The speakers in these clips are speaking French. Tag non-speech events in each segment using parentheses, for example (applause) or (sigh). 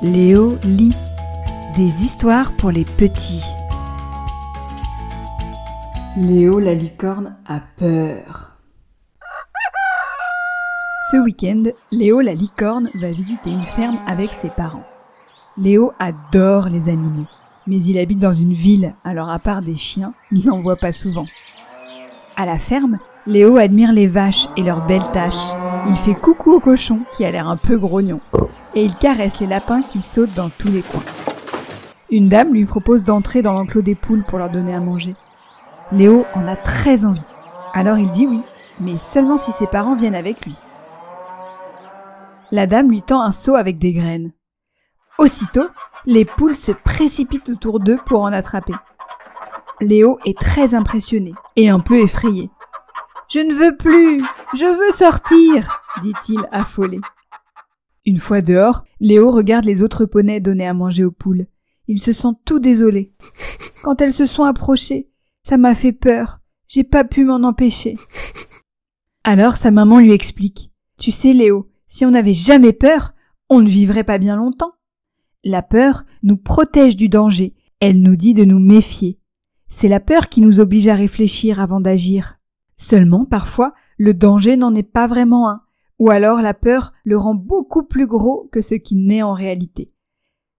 Léo lit des histoires pour les petits. Léo la licorne a peur. Ce week-end, Léo la licorne va visiter une ferme avec ses parents. Léo adore les animaux, mais il habite dans une ville, alors à part des chiens, il n'en voit pas souvent. À la ferme, Léo admire les vaches et leurs belles taches. Il fait coucou au cochon qui a l'air un peu grognon. Et il caresse les lapins qui sautent dans tous les coins. Une dame lui propose d'entrer dans l'enclos des poules pour leur donner à manger. Léo en a très envie. Alors il dit oui, mais seulement si ses parents viennent avec lui. La dame lui tend un seau avec des graines. Aussitôt, les poules se précipitent autour d'eux pour en attraper. Léo est très impressionné et un peu effrayé. Je ne veux plus, je veux sortir, dit-il affolé. Une fois dehors, Léo regarde les autres poneys donner à manger aux poules. Il se sent tout désolé. (laughs) Quand elles se sont approchées, ça m'a fait peur. J'ai pas pu m'en empêcher. Alors sa maman lui explique. Tu sais, Léo, si on n'avait jamais peur, on ne vivrait pas bien longtemps. La peur nous protège du danger. Elle nous dit de nous méfier. C'est la peur qui nous oblige à réfléchir avant d'agir. Seulement, parfois, le danger n'en est pas vraiment un, ou alors la peur le rend beaucoup plus gros que ce qu'il n'est en réalité.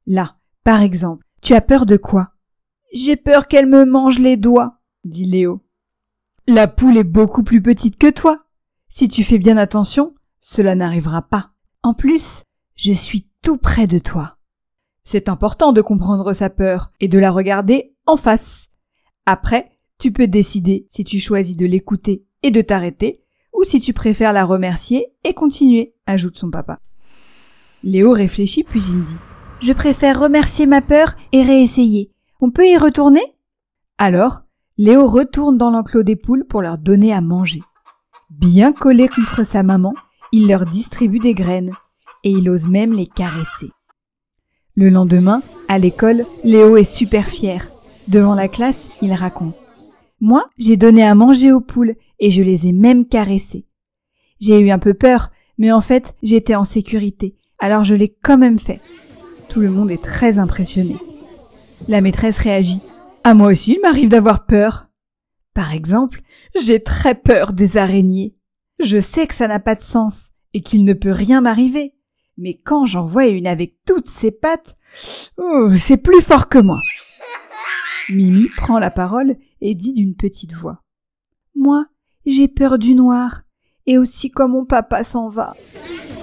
Là, par exemple, tu as peur de quoi? J'ai peur qu'elle me mange les doigts, dit Léo. La poule est beaucoup plus petite que toi. Si tu fais bien attention, cela n'arrivera pas. En plus, je suis tout près de toi. C'est important de comprendre sa peur et de la regarder en face. Après, tu peux décider si tu choisis de l'écouter et de t'arrêter, ou si tu préfères la remercier et continuer, ajoute son papa. Léo réfléchit puis il dit Je préfère remercier ma peur et réessayer. On peut y retourner? Alors, Léo retourne dans l'enclos des poules pour leur donner à manger. Bien collé contre sa maman, il leur distribue des graines et il ose même les caresser. Le lendemain, à l'école, Léo est super fier. Devant la classe, il raconte. Moi, j'ai donné à manger aux poules et je les ai même caressées. J'ai eu un peu peur, mais en fait, j'étais en sécurité, alors je l'ai quand même fait. Tout le monde est très impressionné. La maîtresse réagit. À moi aussi, il m'arrive d'avoir peur. Par exemple, j'ai très peur des araignées. Je sais que ça n'a pas de sens et qu'il ne peut rien m'arriver. Mais quand j'en vois une avec toutes ses pattes, oh, c'est plus fort que moi. Mimi prend la parole et dit d'une petite voix. Moi, j'ai peur du noir, et aussi quand mon papa s'en va.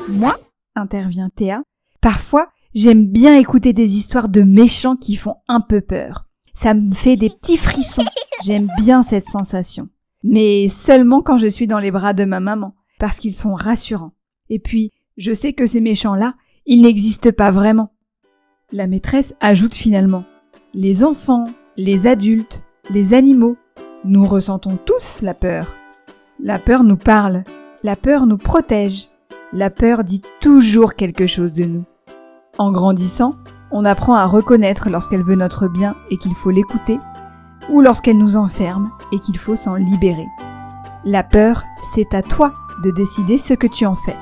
Moi, intervient Théa, parfois j'aime bien écouter des histoires de méchants qui font un peu peur. Ça me fait des petits frissons. J'aime bien cette sensation. Mais seulement quand je suis dans les bras de ma maman, parce qu'ils sont rassurants. Et puis, je sais que ces méchants-là, ils n'existent pas vraiment. La maîtresse ajoute finalement. Les enfants, les adultes, les animaux, nous ressentons tous la peur. La peur nous parle, la peur nous protège, la peur dit toujours quelque chose de nous. En grandissant, on apprend à reconnaître lorsqu'elle veut notre bien et qu'il faut l'écouter, ou lorsqu'elle nous enferme et qu'il faut s'en libérer. La peur, c'est à toi de décider ce que tu en fais.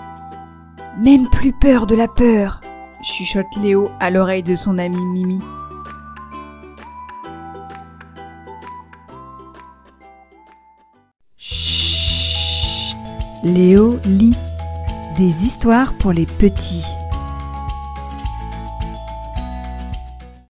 Même plus peur de la peur, chuchote Léo à l'oreille de son ami Mimi. Léo lit des histoires pour les petits.